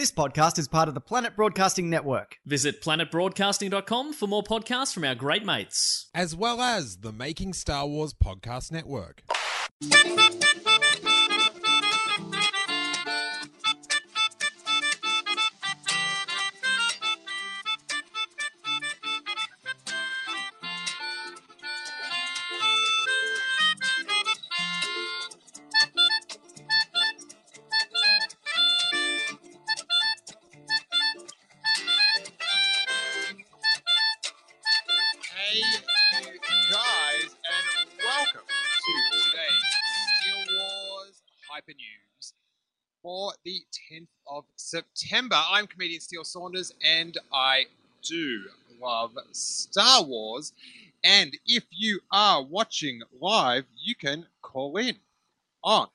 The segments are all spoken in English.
This podcast is part of the Planet Broadcasting Network. Visit planetbroadcasting.com for more podcasts from our great mates. as well as the Making Star Wars Podcast Network. 10th of September. I'm comedian Steele Saunders, and I do love Star Wars. And if you are watching live, you can call in on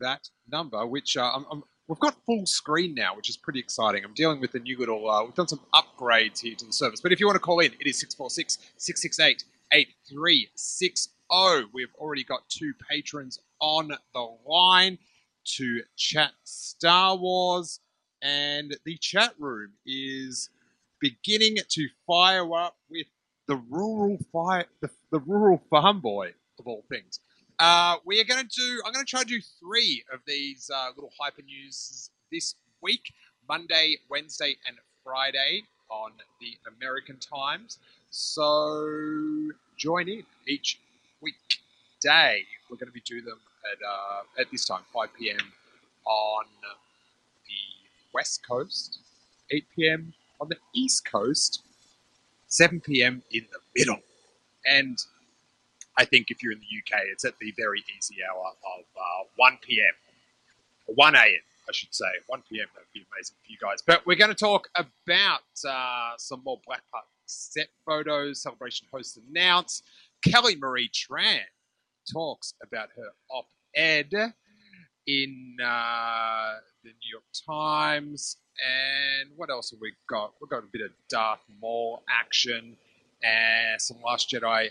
that number, which uh, I'm, I'm, we've got full screen now, which is pretty exciting. I'm dealing with the new little, uh, we've done some upgrades here to the service. But if you want to call in, it is 646 668 8360. We've already got two patrons on the line to chat Star Wars, and the chat room is beginning to fire up with the rural fire, the, the rural farm boy of all things. Uh, we are going to do. I'm going to try to do three of these uh, little hyper news this week: Monday, Wednesday, and Friday on the American times. So join in each weekday. We're going to be doing them at uh, at this time, 5 p.m. on the west coast, 8 p.m. on the east coast, 7 p.m. in the middle, and I think if you're in the UK, it's at the very easy hour of uh, 1 p.m. 1 a.m. I should say 1 p.m. That would be amazing for you guys. But we're going to talk about uh, some more Black Park set photos. Celebration hosts announce. Kelly Marie Tran talks about her op-ed in uh, the New York Times. And what else have we got? We've got a bit of Darth Maul action and some Last Jedi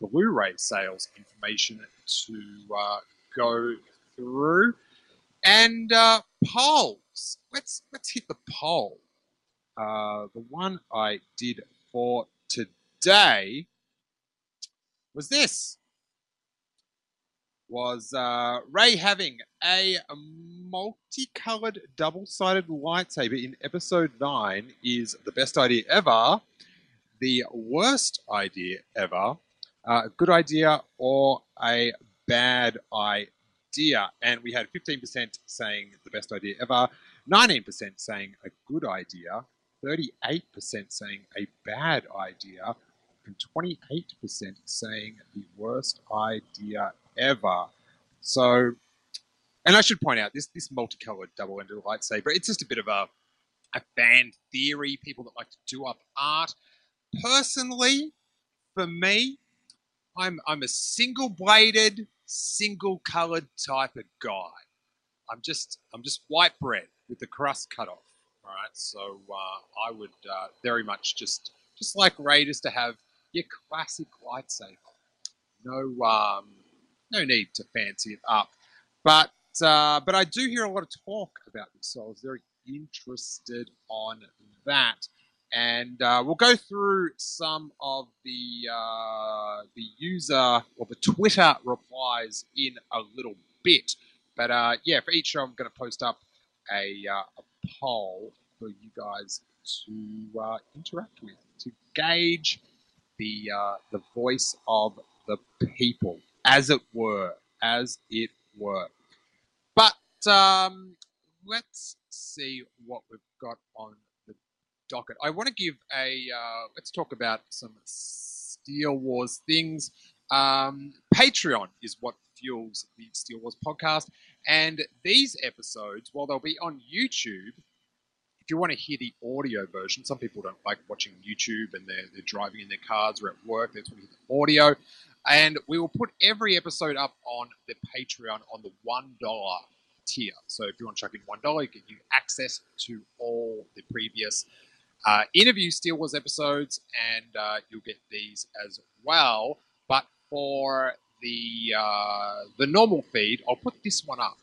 Blu-ray sales information to uh, go through, and uh, polls. Let's let's hit the poll. Uh, the one I did for today was this: was uh, Rey having a multicolored double-sided lightsaber in Episode Nine is the best idea ever. The worst idea ever uh, a good idea or a bad idea. And we had 15% saying the best idea ever, 19% saying a good idea, 38% saying a bad idea, and 28% saying the worst idea ever. So, and I should point out this this multicolored double-ended lightsaber. It's just a bit of a a fan theory. People that like to do up art. Personally, for me, I'm I'm a single bladed, single coloured type of guy. I'm just I'm just white bread with the crust cut off. All right, so uh, I would uh, very much just just like Raiders to have your classic lightsaber. No um, no need to fancy it up, but uh, but I do hear a lot of talk about this, so I was very interested on that. And uh, we'll go through some of the uh, the user or the Twitter replies in a little bit. But uh, yeah, for each show, I'm going to post up a, uh, a poll for you guys to uh, interact with to gauge the the voice of the people, as it were, as it were. But um, let's see what we've got on the docket. I want to give a uh, let's talk about some Steele Wars things. Um, Patreon is what fuels the Steele Wars podcast. And these episodes, while they'll be on YouTube, if you want to hear the audio version, some people don't like watching YouTube and they're, they're driving in their cars or at work, they just want to hear the audio. And we will put every episode up on the Patreon on the $1 tier. So if you want to chuck in $1, you get you access to all the previous uh, interview Steele Wars episodes, and uh, you'll get these as well. But for the uh, the normal feed, I'll put this one up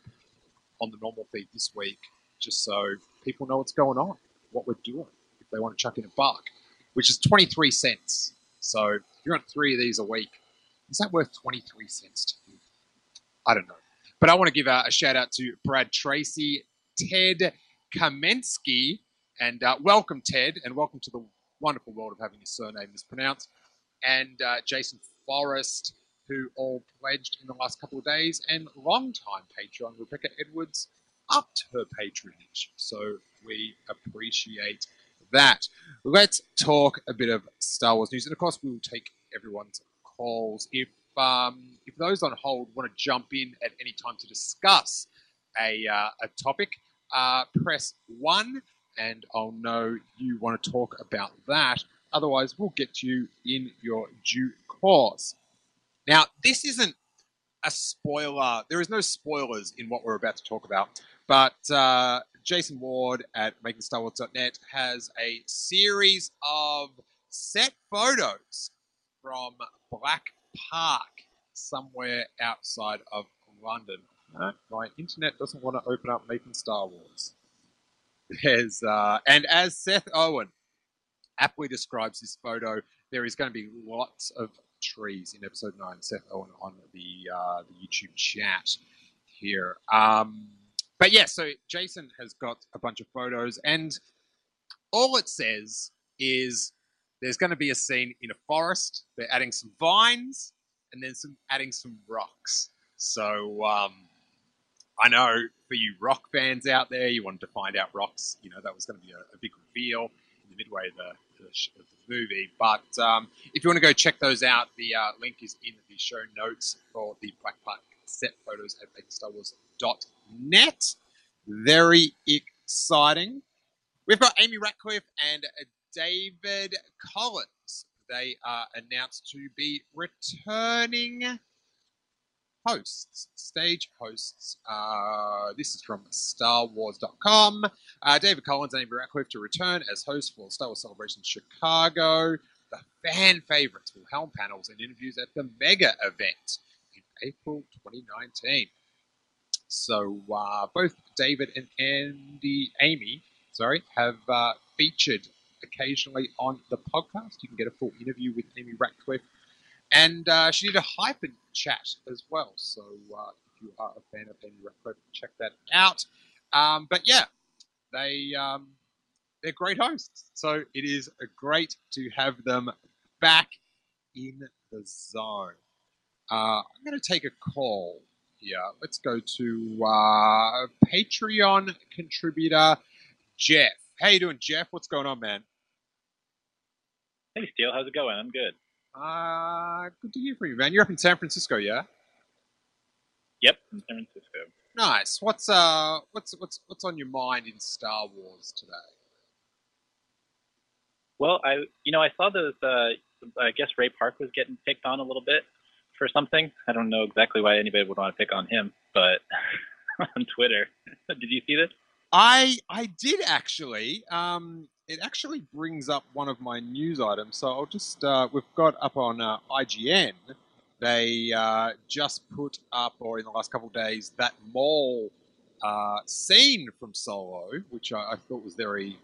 on the normal feed this week, just so people know what's going on, what we're doing. If they want to chuck in a buck, which is twenty three cents. So if you want three of these a week, is that worth twenty three cents to you? I don't know. But I want to give a, a shout out to Brad Tracy, Ted Kamensky, and uh, welcome, Ted, and welcome to the wonderful world of having your surname mispronounced, and uh, Jason Forrest, who all pledged in the last couple of days, and long-time Patreon Rebecca Edwards upped her patronage. So we appreciate that. Let's talk a bit of Star Wars news, and of course, we will take everyone's calls. If um, if those on hold want to jump in at any time to discuss a uh, a topic, uh, press one, and I'll know you want to talk about that. Otherwise, we'll get to you in your due course. Now, this isn't a spoiler. There is no spoilers in what we're about to talk about, but uh, Jason Ward at MakingStarWars.net has a series of set photos from Black Park, somewhere outside of London. No, my internet doesn't want to open up Making Star Wars. There's uh, and as Seth Owen aptly describes this photo, there is going to be lots of trees in episode nine. Seth Owen on the uh, the YouTube chat here. Um, but yeah, so Jason has got a bunch of photos, and all it says is there's going to be a scene in a forest. They're adding some vines and then some adding some rocks. So um, I know for you rock fans out there, you wanted to find out rocks. You know that was going to be a, a big reveal in the midway of the, of the movie. But um, if you want to go check those out, the uh, link is in the show notes for the Black Park set photos at MakingStarWars.net. Very exciting. We've got Amy Ratcliffe and David Collins. They are announced to be returning hosts, stage hosts. Uh, this is from StarWars.com. Uh, David Collins and Amy Ratcliffe to return as hosts for Star Wars Celebration Chicago. The fan favorites will helm panels and interviews at the mega event in April 2019. So uh, both David and Andy, Amy, sorry, have uh, featured occasionally on the podcast. You can get a full interview with Amy Ratcliffe. And uh, she did a hyphen chat as well. So uh, if you are a fan of Amy Ratcliffe, check that out. Um, but yeah, they um, they're great hosts. So it is great to have them back in the zone. Uh, I'm going to take a call here. Let's go to uh, Patreon contributor Jeff. How you doing, Jeff? What's going on, man? Hey, Steele, how's it going? I'm good. Uh, good to hear from you, man. You're up in San Francisco, yeah? Yep, in San Francisco. Nice. What's uh, what's what's what's on your mind in Star Wars today? Well, I you know I saw those. Uh, I guess Ray Park was getting picked on a little bit for something. I don't know exactly why anybody would want to pick on him, but on Twitter, did you see this? I I did actually. Um, it actually brings up one of my news items. So I'll just uh, we've got up on uh, IGN. They uh, just put up, or in the last couple of days, that Maul uh, scene from Solo, which I, I, thought was very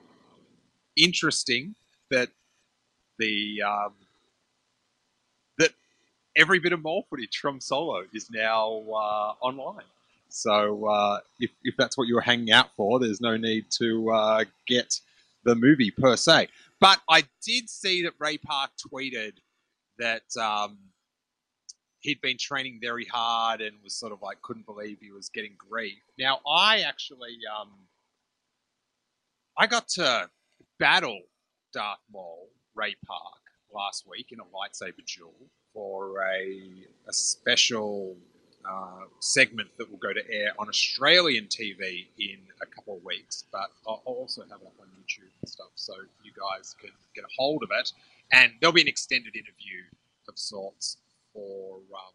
interesting. That the um, that every bit of Maul footage from Solo is now uh, online. So uh, if, if that's what you were hanging out for, there's no need to get the movie per se. But I did see that Ray Park tweeted that um, he'd been training very hard and was sort of like couldn't believe he was getting grief. Now I actually um, I got to battle Darth Maul Ray Park last week in a lightsaber duel for a a special uh, segment that will go to air on Australian TV in a couple of weeks. But I'll also have it up on YouTube and stuff, so you guys can get a hold of it. And there'll be an extended interview of sorts for, um,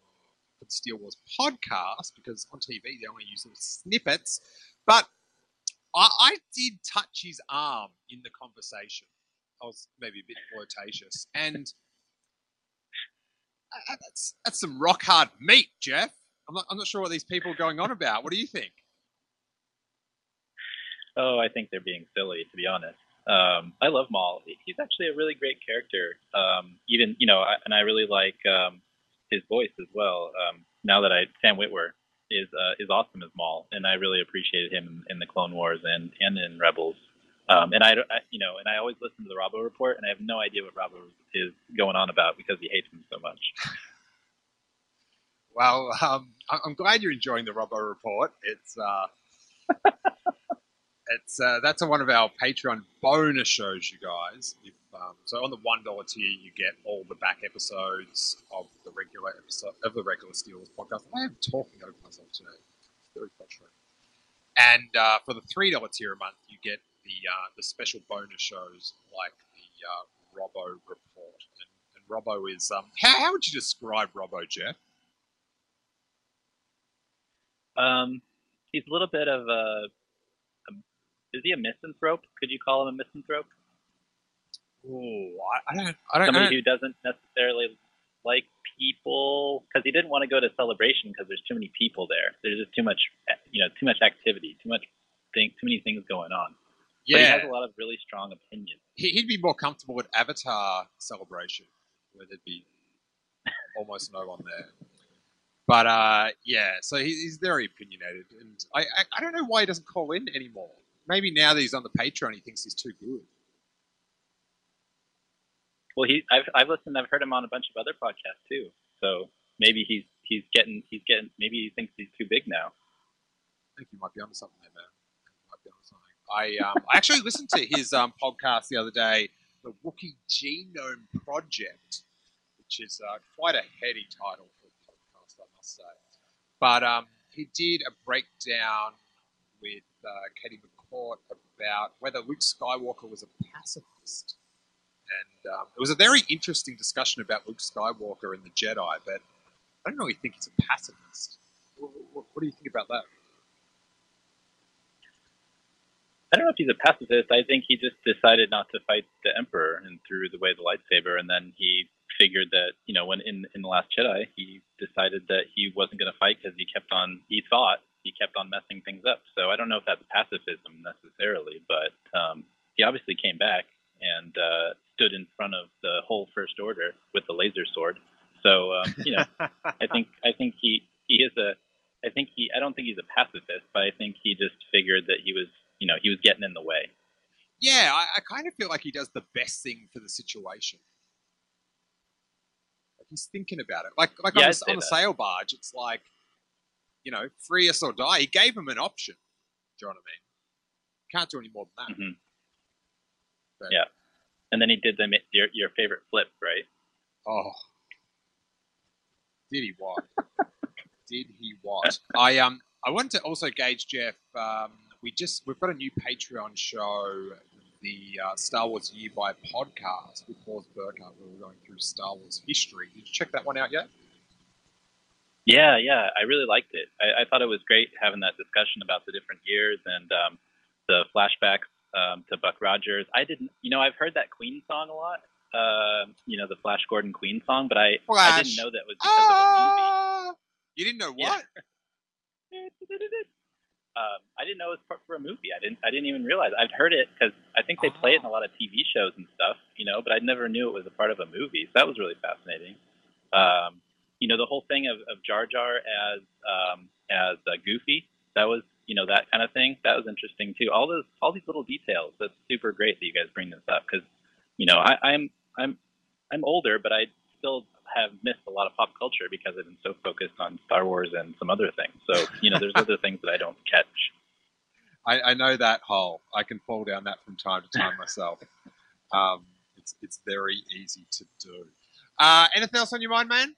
for the Steele Wars podcast because on TV they only use little snippets. But I, I did touch his arm in the conversation. I was maybe a bit flirtatious, and uh, that's that's some rock hard meat, Jeff. I'm not, I'm not sure what these people are going on about. What do you think? Oh, I think they're being silly, to be honest. Um, I love Maul. He's actually a really great character. Um, even you know, I, and I really like um, his voice as well. Um, now that I Sam Witwer is uh, is awesome as Maul, and I really appreciated him in, the Clone Wars and and in Rebels. Um, and I, I, you know, and I always listen to the Robbo report, and I have no idea what Robbo is going on about because he hates him so much. Well, um, I'm glad you're enjoying the Robbo report. It's uh, it's uh, that's one of our Patreon bonus shows, you guys. If, um, so on the one dollar tier, you get all the back episodes of the regular episode of the regular Steele Wars podcast. I am talking over myself today. Very frustrating. And uh, for the three dollar tier a month, you get the uh, the special bonus shows like the uh, Robbo report. And, and Robbo is um, how, how would you describe Robbo, Jeff? Um, he's a little bit of a, a is he a misanthrope? Could you call him a misanthrope? Oh, I, I don't, I don't, I Somebody don't who doesn't necessarily like people because he didn't want to go to celebration because there's too many people there. There's just too much, you know, too much activity, too much thing, too many things going on. But he has a lot of really strong opinions. he, he'd be more comfortable at Avatar Celebration, where there'd be almost no one there. But uh, yeah, so he, he's very opinionated, and I, I I don't know why he doesn't call in anymore. Maybe now that he's on the Patreon, he thinks he's too good. Well, he I've I've listened, I've heard him on a bunch of other podcasts too. So maybe he's he's getting he's getting maybe he thinks he's too big now. I think you might be onto something there, man. You might be onto something. I um, I actually listened to his um, podcast the other day, the Wookiee Genome Project, which is uh, quite a heady title But um, he did a breakdown with uh, Katie McCourt about whether Luke Skywalker was a pacifist. And um, it was a very interesting discussion about Luke Skywalker and the Jedi, but I don't really think he's a pacifist. What, what, what do you think about that? I don't know if he's a pacifist. I think he just decided not to fight the Emperor and threw away the lightsaber, and then he figured that you know when in in the Last Jedi he decided that he wasn't going to fight because he kept on he thought he kept on messing things up. So I don't know if that's pacifism necessarily, but um, he obviously came back and uh, stood in front of the whole First Order with the laser sword. So um, you know, I think I think he he is a I think he I don't think he's a pacifist, but I think he just figured that he was you know he was getting in the way. Yeah, I, I kind of feel like he does the best thing for the situation. He's thinking about it. Like like Yeah, on, say on that. sail barge, it's like, you know, free us or die. He gave him an option. Do you know what I mean? Can't do any more than that. Mhm. But- Yeah. And then he did the your your favorite flip, right? Oh, did he what? did he what? I um I wanted to also gauge Jeff. Um, we just we've got a new Patreon show, the uh, Star Wars Year by podcast with Paul Burkhardt, where we're going through Star Wars history. Did you check that one out yet? Yeah, yeah, I really liked it. I, I thought it was great having that discussion about the different years and um, the flashbacks um, to Buck Rogers. I didn't, you know, I've heard that Queen song a lot. Uh, you know, the Flash Gordon Queen song, but I, I didn't know that was because of a movie. Ah! You didn't know what? Yeah. Um, I didn't know it was part for a movie. I didn't. I didn't even realize. I'd heard it because I think they play it in a lot of TV shows and stuff, you know. But I never knew it was a part of a movie. So that was really fascinating. Um, you know, the whole thing of, of Jar Jar as um, as uh, Goofy. That was, you know, that kind of thing. That was interesting too. All those, all these little details. That's super great that you guys bring this up because, you know, I, I'm I'm I'm older, but I still have missed a lot of pop culture because I've been so focused on Star Wars and some other things. So, you know, there's other things that I don't catch. I, I know that hole. I can fall down that from time to time myself. Um, it's it's very easy to do. Uh, anything else on your mind, man?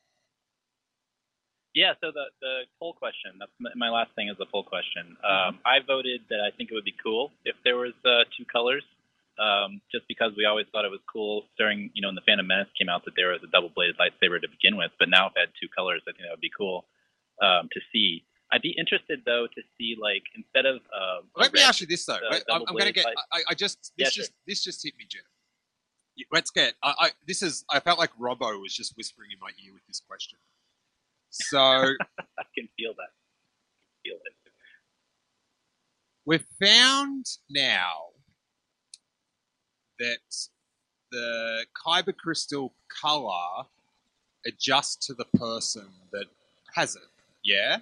Yeah, so the the poll question. That's my, last thing is the poll question. Um, I voted that I think it would be cool if there was uh, two colors, um, just because we always thought it was cool during you know when the Phantom Menace came out that there was a double bladed lightsaber to begin with. But now if it had two colors, I think that would be cool um, to see. I'd be interested though to see like instead of uh, Let me red- ask you this though. Wait, I'm, I'm going to get. light- I, I just. Yeah, This sure. just. This just hit me, Jim. Let's get. I, I. This is. I felt like Robbo was just whispering in my ear with this question. So I can feel that. I can feel it. we've found now that the kyber crystal color adjusts to the person that has it. Yeah.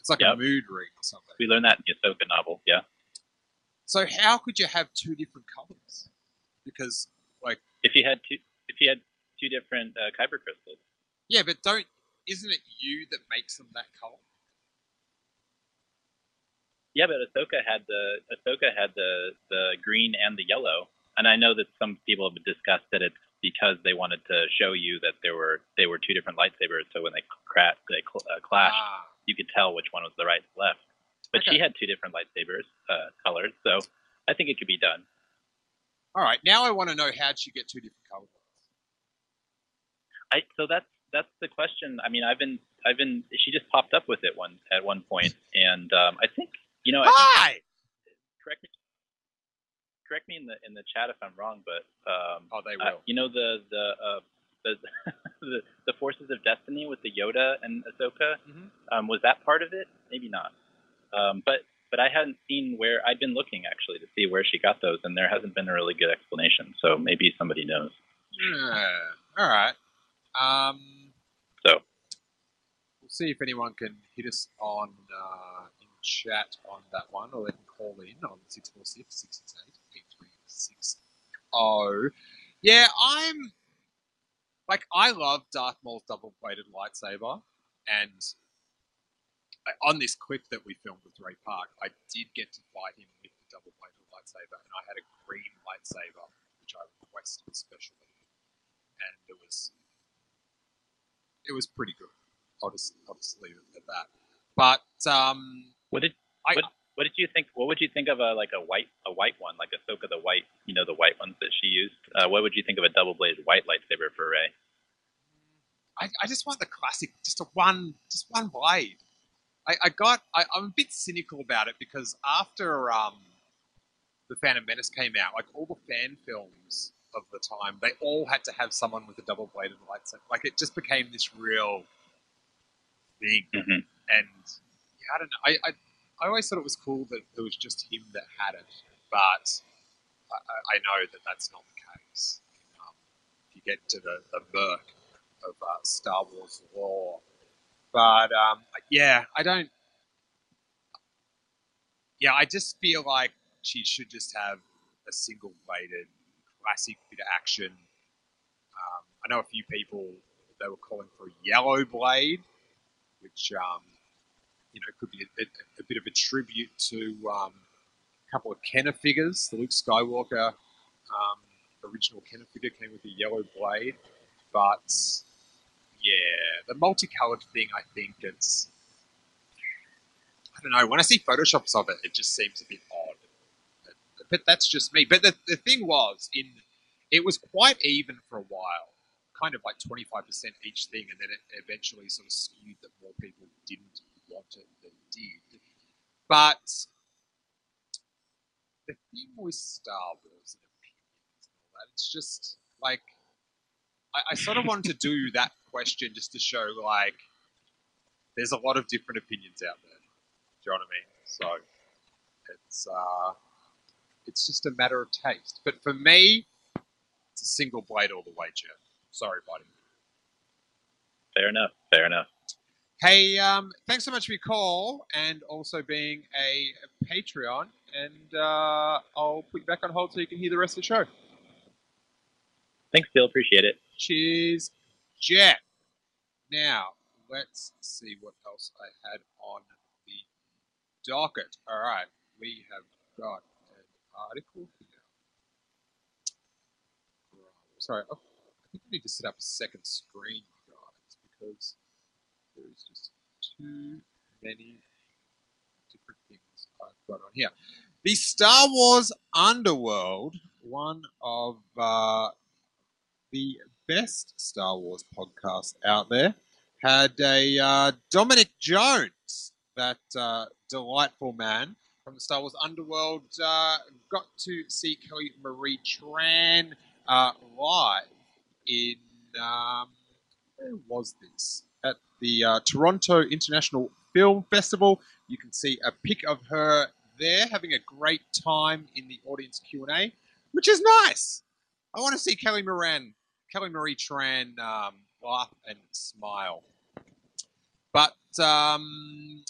It's like a mood ring or something. We learned that in the Ahsoka novel. Yeah. So how could you have two different colors? Because like If you had two, if you had two different uh, kyber crystals. yeah, but don't isn't it you that makes them that color? Yeah, but Ahsoka had the Ahsoka had the the green and the yellow, and I know that some people have discussed that it's because they wanted to show you that there were they were two different lightsabers, so when they cra- they cl- uh, clashed, Ah. you could tell which one was the right and left. But Okay. she had two different lightsabers uh, colored, so I think it could be done. All right, now I want to know how'd she get two different colors? I so that's that's the question. I mean, I've been I've been she just popped up with it one at one point, and um, I think you know I think Hi. correct me correct me in the in the chat if I'm wrong, but um, Oh, they uh, will. you know the the uh, the, the the forces of destiny with the Yoda and Ahsoka Mhm. um, was that part of it? Maybe not. Um, but but I hadn't seen where I'd been looking actually to see where she got those, and there hasn't been a really good explanation. So maybe somebody knows. Yeah. All right. Um, So we'll see if anyone can hit us on uh, in chat on that one, or they can call in on 646-668-8360. Oh, yeah, I'm like I love Darth Maul's double-bladed lightsaber, and on this clip that we filmed with Ray Park, I did get to fight him with the double-bladed lightsaber, and I had a green lightsaber, which I requested specially, and it was it was pretty good. I'll just I'll just leave it at that. But um, what did I what, what did you think? What would you think of a like a white a white one, like Ahsoka the white? You know the white ones that she used. Uh, what would you think of a double bladed white lightsaber for Rey? I, I just want the classic, just a one, just one blade. I, I got, I, I'm a bit cynical about it because after um, the Phantom Menace came out, like all the fan films of the time, they all had to have someone with a double-bladed lightsaber. Like it just became this real thing, Mm-hmm. and yeah, I don't know. I, I, I always thought it was cool that it was just him that had it, but I, I- know that that's not the case. Um, if you get to the, the murk of uh, Star Wars lore. But um, yeah, I don't. Yeah, I just feel like she should just have a single bladed classic bit of action. Um, I know a few people they were calling for a yellow blade, which um, you know it could be a, a, a bit of a tribute to um, a couple of Kenner figures. The Luke Skywalker um, original Kenner figure came with a yellow blade, but yeah, the multicolored thing, I think it's. I don't know. When I see photoshops of it, it just seems a bit odd. But, but that's just me. But the, the thing was, in it was quite even for a while, kind of like 25% each thing, and then it eventually sort of skewed that more people didn't want it than did. But the thing with Star Wars and opinions and all that, it's just like I, I sort of wanted to do that question just to show like there's a lot of different opinions out there. Do you know what I mean? So it's uh, it's just a matter of taste. But for me, it's a single blade all the way, Jeff. Sorry, buddy. Fair enough. Fair enough. Hey, um, thanks so much for your call and also being a Patreon. And uh, I'll put you back on hold so you can hear the rest of the show. Thanks, Bill. Appreciate it. Cheers, Jeff. Now, let's see what else I had on the docket. All right, we have got an article here. Sorry, I I think I need to set up a second screen, guys, because There's just too many different things I've got on here. The Star Wars Underworld, one of uh, the best Star Wars podcasts out there, had a uh, Dominic Jones, that uh, delightful man from the Star Wars Underworld, uh, got to see Kelly Marie Tran uh, live in um, where was this? The uh, Toronto International Film Festival. You can see a pic of her there having a great time in the audience Q and A, which is nice. I want to see Kelly Moran, Kelly Marie Tran um, laugh and smile. But um,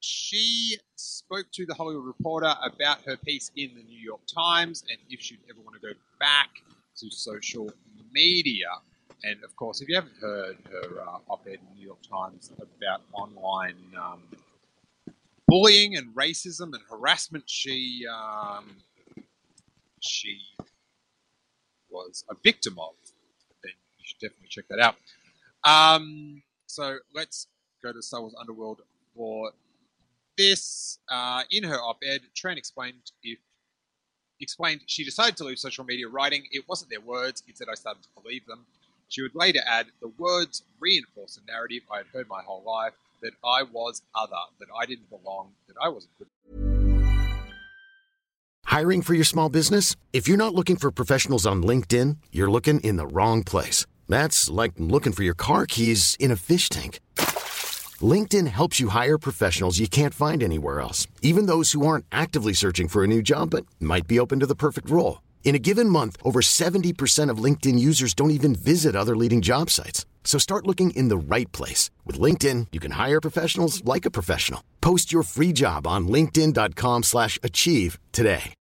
she spoke to the Hollywood Reporter about her piece in the New York Times and if she'd ever want to go back to social media. And of course, if you haven't heard her uh, op ed in the New York Times about online um, bullying and racism and harassment, she, um, she was a victim of, then you should definitely check that out. Um, so let's go to Star Wars Underworld for this. Uh, in her op-ed, Tran explained if explained she decided to leave social media writing. It wasn't their words. Instead, I started to believe them. She would later add, the words reinforce a narrative I had heard my whole life that I was other, that I didn't belong, that I wasn't good. Hiring for your small business? If you're not looking for professionals on LinkedIn, you're looking in the wrong place. That's like looking for your car keys in a fish tank. LinkedIn helps you hire professionals you can't find anywhere else, even those who aren't actively searching for a new job but might be open to the perfect role. In a given month, over 70% of LinkedIn users don't even visit other leading job sites. So start looking in the right place. With LinkedIn, you can hire professionals like a professional. Post your free job on linkedin.com slash achieve today.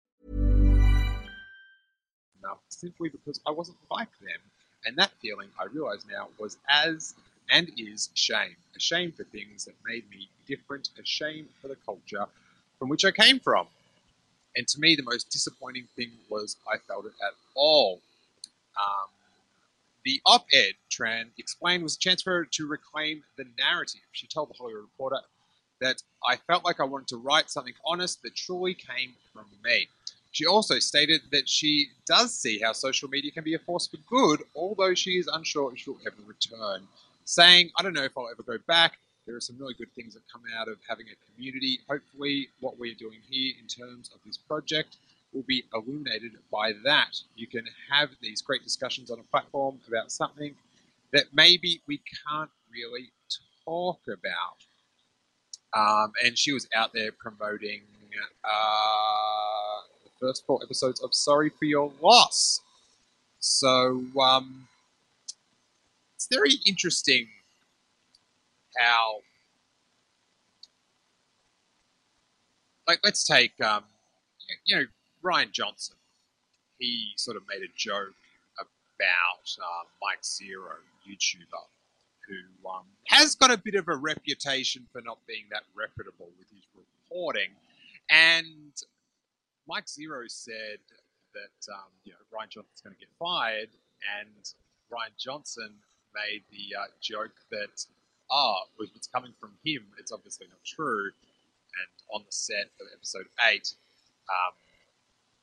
enough simply because I wasn't like them. And that feeling, I realise now, was as and is shame. A shame for things that made me different, a shame for the culture from which I came from. And to me, the most disappointing thing was I felt it at all. Um, the op ed Tran explained was a chance for her to reclaim the narrative. She told the Hollywood Reporter that I felt like I wanted to write something honest that truly came from me. She also stated that she does see how social media can be a force for good, although she is unsure if she'll ever return. Saying, I don't know if I'll ever go back. There are some really good things that come out of having a community. Hopefully, what we're doing here in terms of this project will be illuminated by that. You can have these great discussions on a platform about something that maybe we can't really talk about. Um, and she was out there promoting uh, the first four episodes of Sorry for Your Loss. So um, it's very interesting how, like, let's take, um, you know, Rian Johnson. He sort of made a joke about uh, Mike Zeroh, YouTuber, who um, has got a bit of a reputation for not being that reputable with his reporting. And Mike Zeroh said that um, you know Rian Johnson's going to get fired, and Rian Johnson made the uh, joke that ah, if it's coming from him, it's obviously not true. And on the set of episode eight, um,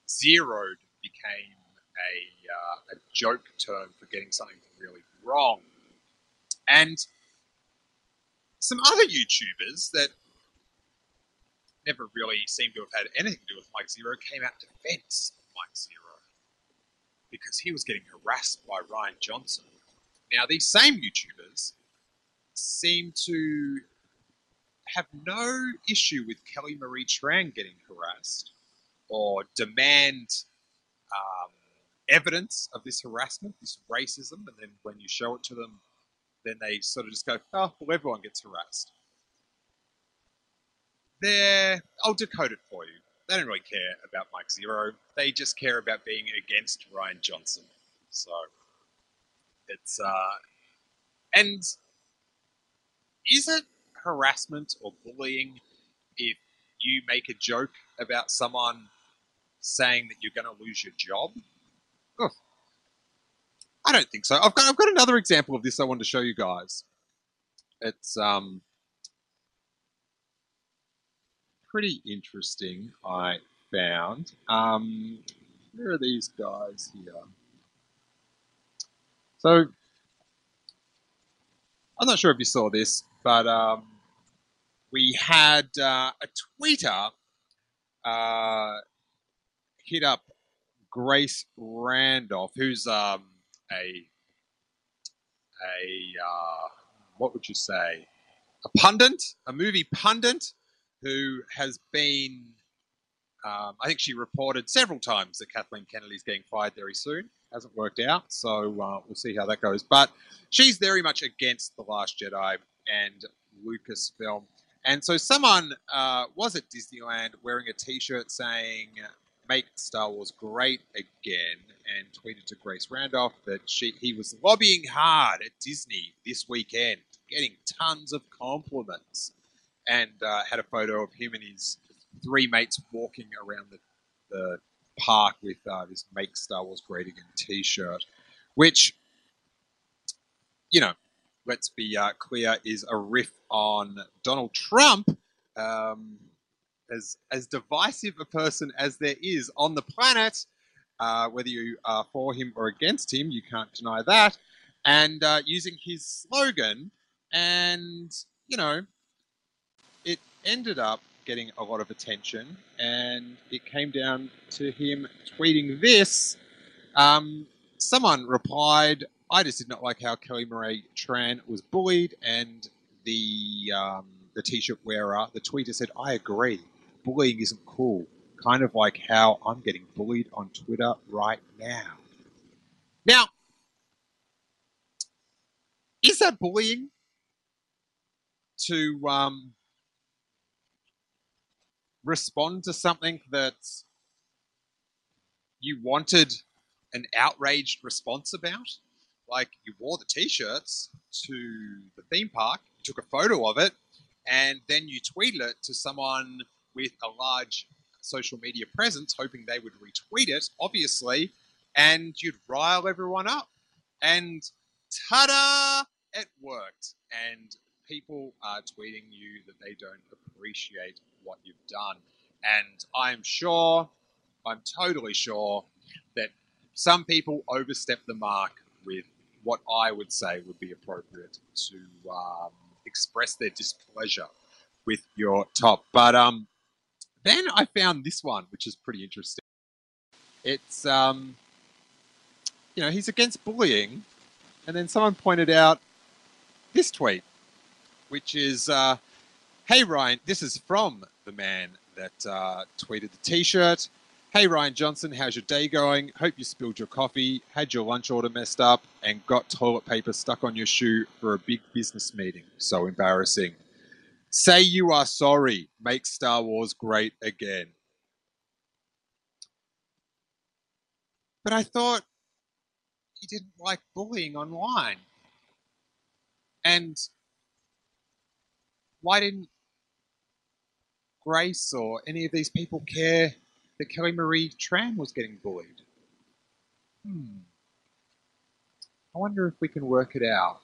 zeroed became a, uh, a joke term for getting something really wrong. And some other YouTubers that never really seemed to have had anything to do with Mike Zeroh came out to of Mike Zeroh because he was getting harassed by Rian Johnson. Now, these same YouTubers seem to have no issue with Kelly Marie Tran getting harassed or demand um, evidence of this harassment, this racism, and then when you show it to them, then they sort of just go, oh, well, everyone gets harassed. They're, I'll decode it for you. They don't really care about Mike Zeroh. They just care about being against Rian Johnson. So it's, uh, and is it harassment or bullying if you make a joke about someone saying that you're going to lose your job? Oh, I don't think so. I've got, I've got another example of this I wanted to show you guys. it's um pretty interesting. I found. Um, where are these guys here? So I'm not sure if you saw this, but um, we had uh, a tweeter uh, hit up Grace Randolph, who's um, a a uh, what would you say? A pundit, a movie pundit, who has been. Um, I think she reported several times that Kathleen Kennedy's getting fired very soon. Hasn't worked out, so uh, we'll see how that goes. But she's very much against the Last Jedi and Lucasfilm. And so someone uh, was at Disneyland wearing a T-shirt saying "Make Star Wars Great Again" and tweeted to Grace Randolph that she he was lobbying hard at Disney this weekend, getting tons of compliments, and uh, had a photo of him and his three mates walking around the, the park with uh, this "Make Star Wars Great Again" T-shirt, which you know let's be uh, clear, is a riff on Donald Trump, um, as as divisive a person as there is on the planet. Uh, whether you are for him or against him, you can't deny that. And uh, using his slogan, and you know, it ended up getting a lot of attention, and it came down to him tweeting this. Um, someone replied, I just did not like how Kelly Marie Tran was bullied, and the um, the t-shirt wearer, the tweeter said, "I agree. Bullying isn't cool. Kind of like how I'm getting bullied on Twitter right now." Now, is that bullying? To um, respond to something that you wanted an outraged response about? Like you wore the t-shirts to the theme park, took a photo of it, and then you tweeted it to someone with a large social media presence, hoping they would retweet it, obviously, and you'd rile everyone up. And ta-da! It worked. And people are tweeting you that they don't appreciate what you've done. And I'm sure, I'm totally sure that some people overstep the mark with what I would say would be appropriate to um, express their displeasure with your top. But um, then I found this one, which is pretty interesting. It's, um, you know, he's against bullying. And then someone pointed out this tweet, which is, uh, hey, Rian, this is from the man that uh, tweeted the t shirt. Hey Rian Johnson, how's your day going? Hope you spilled your coffee, had your lunch order messed up, and got toilet paper stuck on your shoe for a big business meeting. So embarrassing. Say you are sorry. Make Star Wars great again. But I thought he didn't like bullying online. And why didn't Grace or any of these people care that Kelly Marie Tran was getting bullied. Hmm. I wonder if we can work it out.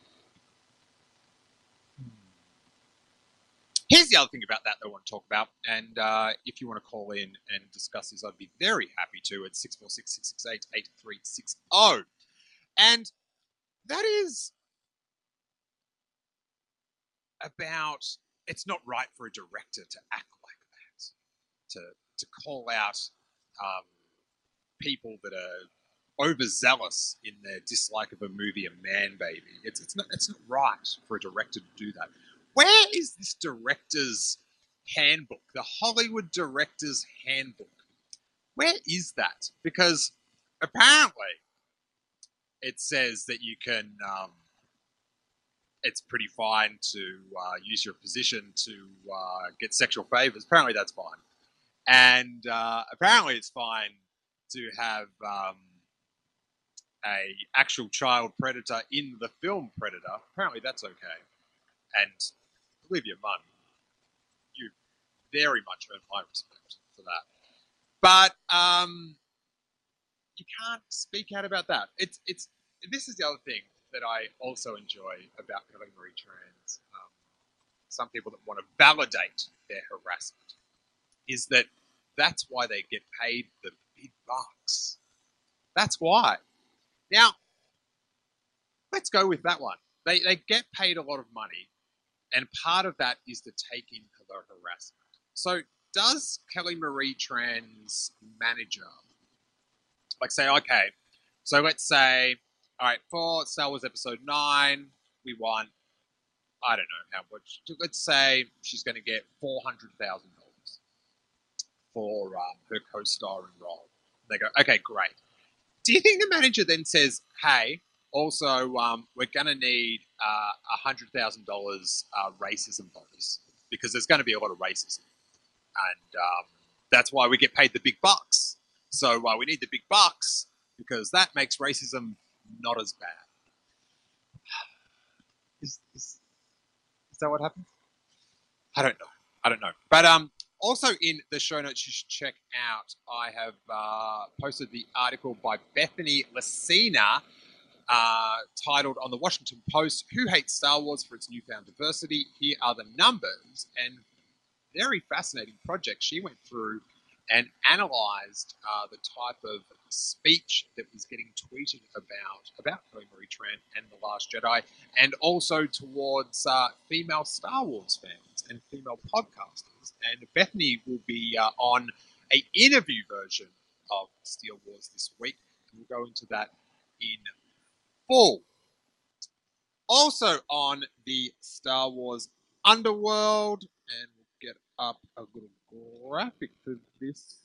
Hmm. Here's the other thing about that that I want to talk about, and uh, if you want to call in and discuss this, I'd be very happy to at 646-668-8360. And that is about it's not right for a director to act like that, to to call out um, people that are overzealous in their dislike of a movie, a man baby. It's, it's, not, it's not right for a director to do that. Where is this director's handbook, the Hollywood director's handbook? Where is that? Because apparently it says that you can, um, it's pretty fine to uh, use your position to uh, get sexual favors. Apparently that's fine and uh, apparently it's fine to have um, a actual child predator in the film Predator. Apparently that's okay. And Olivia Munn, you very much earn my respect for that. But um, you can't speak out about that. It's it's this is the other thing that I also enjoy about Marie Tran's um, some people that want to validate their harassment, is that that's why they get paid the big bucks. That's why. Now, let's go with that one. They, they get paid a lot of money, and part of that is to take in the harassment. So, does Kelly Marie Tran's manager, like, say, okay, so let's say, all right, for Star Wars Episode 9, we want, I don't know how much, let's say she's going to get $400,000 for um, her co starring role. They go, okay, great. Do you think the manager then says, hey, also, um, we're going to need uh, $100,000 uh, racism bonus because there's going to be a lot of racism. And um, that's why we get paid the big bucks. So uh, we need the big bucks because that makes racism not as bad. Is, is, is that what happened? I don't know. I don't know. But um, also in the show notes, you should check out. I have uh, posted the article by Bethany Lacina uh, titled on the Washington Post, Who Hates Star Wars for Its Newfound Diversity? Here are the numbers. And very fascinating project. She went through and analysed uh, the type of speech that was getting tweeted about about Kelly Marie Tran and The Last Jedi, and also towards uh, female Star Wars fans and female podcasters. And Bethany will be uh, on a interview version of Steele Wars this week. And we'll go into that in full. Also on the Star Wars Underworld, and we'll get up a little graphic for this.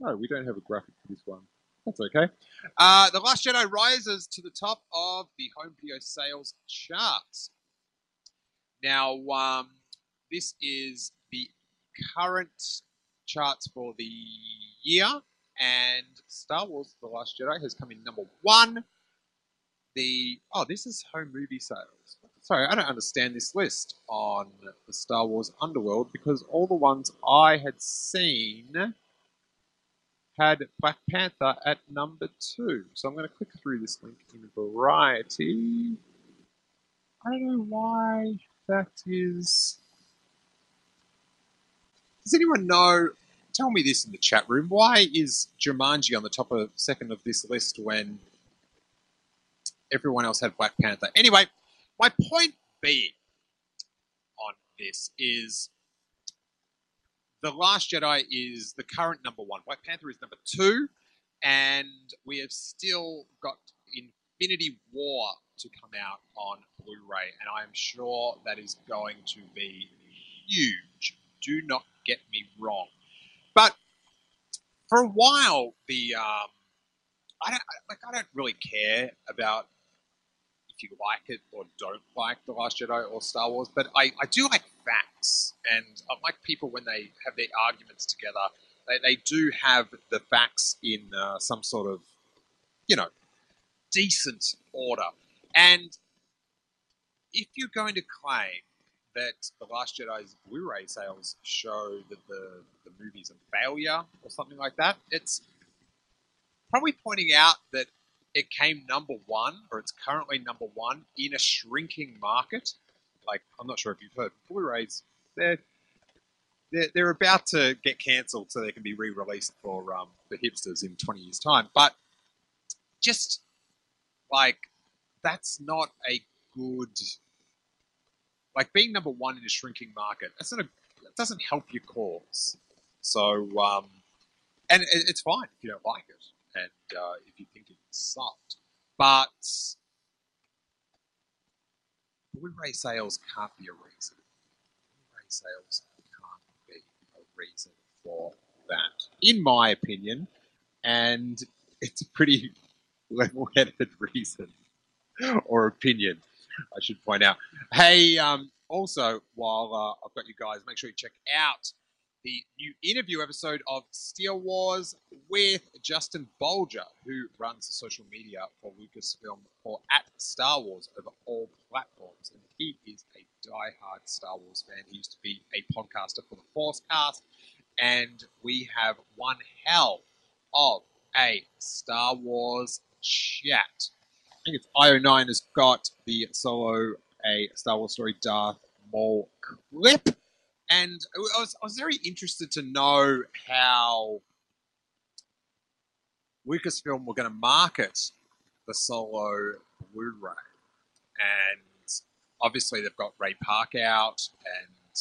No, we don't have a graphic for this one. That's okay. Uh, the Last Jedi rises to the top of the home video sales charts. Now, um, this is the current charts for the year, and Star Wars: The Last Jedi has come in number one. The oh, this is home movie sales. Sorry, I don't understand this list on the Star Wars Underworld because all the ones I had seen had Black Panther at number two. So I'm going to click through this link in Variety. I don't know why that is. Does anyone know? Tell me this in the chat room. Why is Jumanji on the top of second of this list when everyone else had Black Panther? Anyway, my point being on this is the Last Jedi is the current number one. Black Panther is number two, and we have still got Infinity War to come out on Blu-ray, and I am sure that is going to be huge. Do not get me wrong, but for a while, the um, I don't like. I don't really care about if you like it or don't like The Last Jedi or Star Wars, but I, I do like facts. And I like people when they have their arguments together, they, they do have the facts in uh, some sort of, you know, decent order. And if you're going to claim that The Last Jedi's Blu ray sales show that the, the movie's a failure or something like that, it's probably pointing out that it came number one, or it's currently number one in a shrinking market. Like I'm not sure if you've heard, Blu-rays they're they're, they're about to get cancelled so they can be re-released for um, the hipsters in 20 years' time. But just like that's not a good like being number one in a shrinking market. That's not a that doesn't help your cause. So um, and it, it's fine if you don't like it and uh, if you think it sucked. But Blu-ray sales can't be a reason. Blu-ray sales can't be a reason for that, in my opinion, and it's a pretty level-headed reason or opinion, I should point out. Hey, um, also, while uh, I've got you guys, make sure you check out the new interview episode of Steele Wars with Justin Bolger, who runs the social media for Lucasfilm or at Star Wars over all platforms. And he is a die-hard Star Wars fan. He used to be a podcaster for the Forcecast. And we have one hell of a Star Wars chat. Think it's IO9 has got the solo a Star Wars story Darth Maul clip, and I was I was very interested to know how Lucasfilm were going to market the Solo Blu-ray, and obviously they've got Ray Park out, and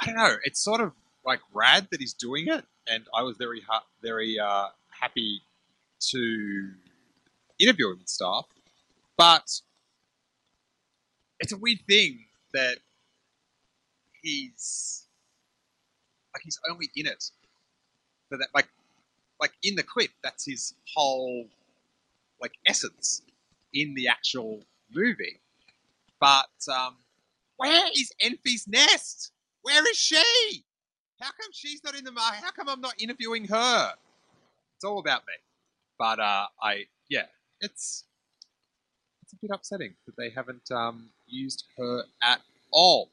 I don't know. It's sort of like rad that he's doing it, and I was very ha- very uh, happy to interview and stuff. But it's a weird thing that he's like he's only in it for that like like in the clip that's his whole like essence in the actual movie. But um, where is Enfys Nest? Where is she? How come she's not in the? How come I'm not interviewing her? It's all about me. But uh, I, yeah, it's it's a bit upsetting that they haven't um, used her at all.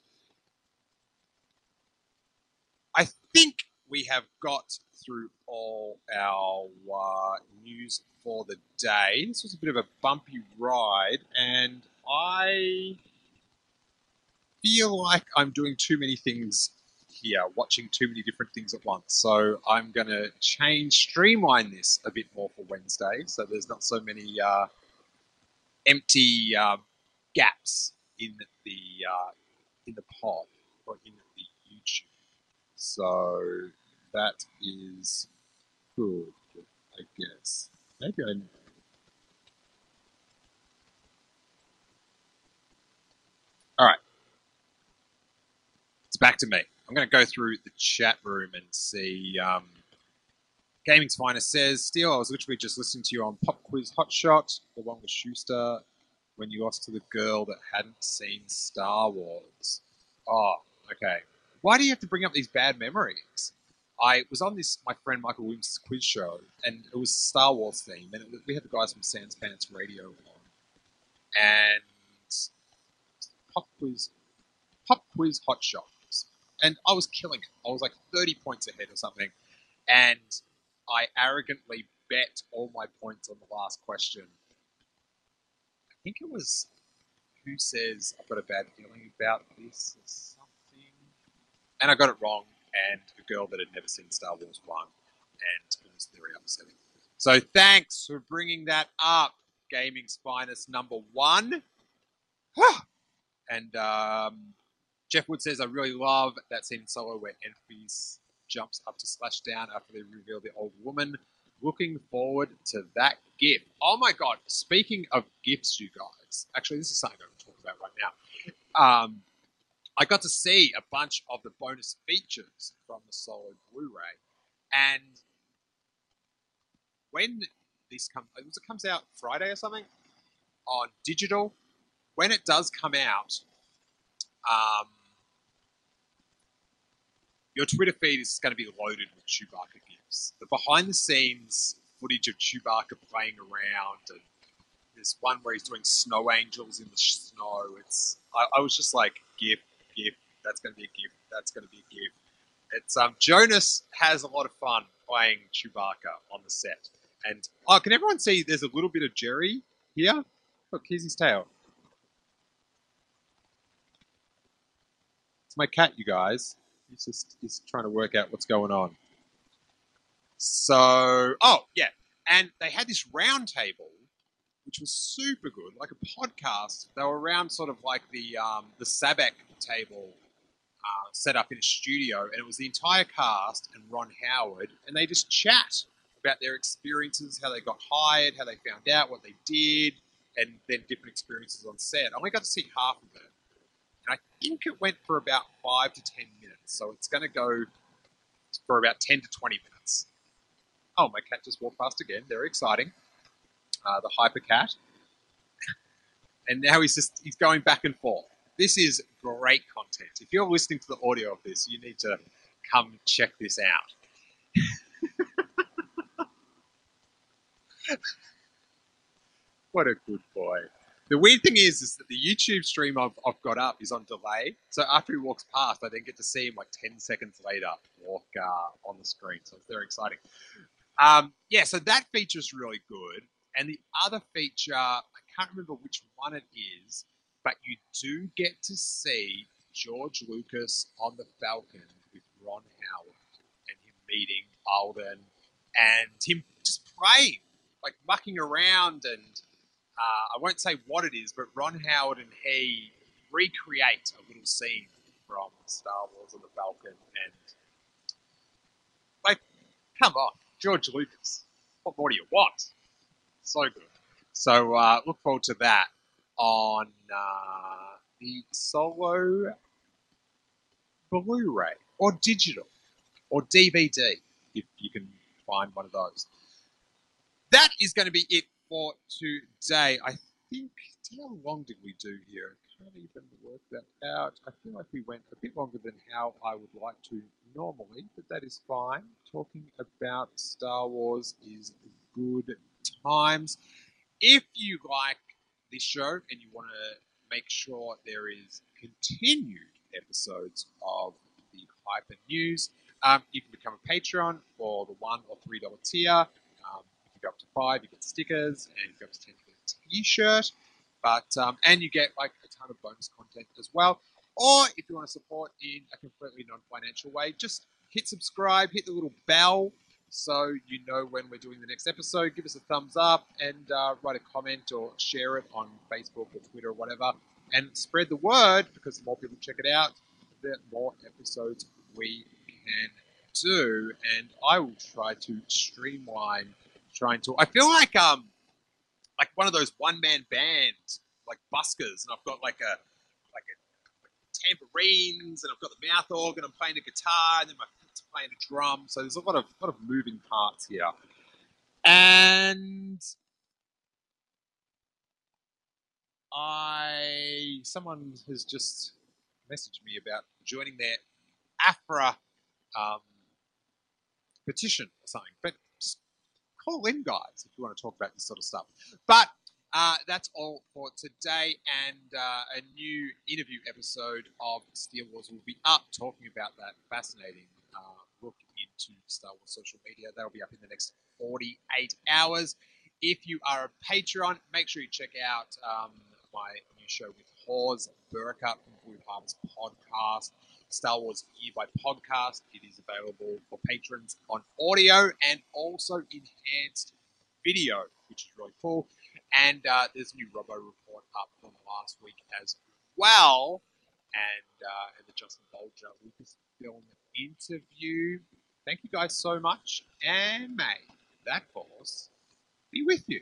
I think we have got through all our uh, news for the day. This was a bit of a bumpy ride, and I feel like I'm doing too many things here, watching too many different things at once. So I'm going to change, streamline this a bit more for Wednesday, so there's not so many uh, empty uh, gaps in the uh, in the pod or in the YouTube. So that is good, I guess. Maybe I. All right. It's back to me. I'm going to go through the chat room and see. Um, Gaming's Finest says, Steele, I was literally just listening to you on Pop Quiz Hotshot, the one with Schuster, when you asked to the girl that hadn't seen Star Wars. Oh, okay. Why do you have to bring up these bad memories? I was on this my friend Michael Williams' quiz show, and it was Star Wars theme, and it, we had the guys from Sans Pants Radio on, and pop quiz, pop quiz hot shots, and I was killing it. I was like thirty points ahead or something, and I arrogantly bet all my points on the last question. I think it was who says I've got a bad feeling about this or something, and I got it wrong and a girl that had never seen Star Wars 1, and it was very upsetting. So thanks for bringing that up, Gaming's Finest number one. and um, Jeff Wood says, I really love that scene in Solo where Enfys jumps up to slash down after they reveal the old woman. Looking forward to that gift. Oh my god, speaking of gifts, you guys. Actually, this is something I'm going to talk about right now. Um, I got to see a bunch of the bonus features from the Solo Blu-ray, and when this comes, it comes out Friday or something on digital. When it does come out, um, your Twitter feed is going to be loaded with Chewbacca gifts. The behind-the-scenes footage of Chewbacca playing around, and there's one where he's doing snow angels in the snow. It's I, I was just like, gift gift. That's going to be a gift. That's going to be a gift. It's um, Joonas has a lot of fun playing Chewbacca on the set. And oh, can everyone see? There's a little bit of Jerry here. Look, here's his tail. It's my cat, you guys. He's just he's trying to work out what's going on. So, oh yeah, and they had this round table which was super good, like a podcast. They were around sort of like the um, the sabacc table uh, set up in a studio, and it was the entire cast and Ron Howard, and they just chat about their experiences, how they got hired, how they found out, what they did, and then different experiences on set. I only got to see half of it, and I think it went for about five to ten minutes. So it's going to go for about ten to twenty minutes. Oh, my cat just walked past again. Very exciting uh, the Hypercat, and now he's just he's going back and forth. This is great content. If you're listening to the audio of this, you need to come check this out. what a good boy. The weird thing is, is that the YouTube stream I've, I've got up is on delay. So after he walks past, I then get to see him like 10 seconds later walk uh, on the screen. So it's very exciting. Um, yeah, so that feature is really good. And the other feature, I can't remember which one it is, but you do get to see George Lucas on the Falcon with Ron Howard and him meeting Alden and him just praying, like mucking around. And uh, I won't say what it is, but Ron Howard and he recreate a little scene from Star Wars on the Falcon. And, like, come on, George Lucas. What more do you want? So good. So uh, look forward to that on uh, the Solo Blu-ray or digital or DVD if you can find one of those. That is going to be it for today. I think how long did we do here? I can't even work that out. I feel like we went a bit longer than how I would like to normally, but that is fine. Talking about Star Wars is good times. If you like this show and you want to make sure there is continued episodes of the Hyper News, um, you can become a Patreon for the one or three dollar tier. You go up to five, you get stickers, and you go up to ten, you get a T-shirt. But um, and you get like a ton of bonus content as well. Or if you want to support in a completely non-financial way, just hit subscribe, hit the little bell, so you know when we're doing the next episode. Give us a thumbs up and uh, write a comment or share it on Facebook or Twitter or whatever, and spread the word because the more people check it out, the more episodes we can do. And I will try to streamline trying to. I feel like um like one of those one man bands like buskers, and I've got like a like a tambourines, and I've got the mouth organ. I'm playing a guitar, and then my playing a drum. So there's a lot of lot of moving parts here. And I someone has just messaged me about joining their AFRA um, petition or something. But call in, guys, if you want to talk about this sort of stuff. But uh, that's all for today, and uh, a new interview episode of Steele Wars will be up talking about that fascinating uh, look into Star Wars social media. That'll be up in the next 48 hours. If you are a Patreon, make sure you check out um, my new show with Hawes Burka from Blue Harvest Podcast. Star Wars Year by Podcast. It is available for patrons on audio and also enhanced video, which is really cool. And uh, there's a new Robo report up from last week as well. And, uh, and the Justin Bolger Lucasfilm interview. Thank you guys so much. And may that force be with you.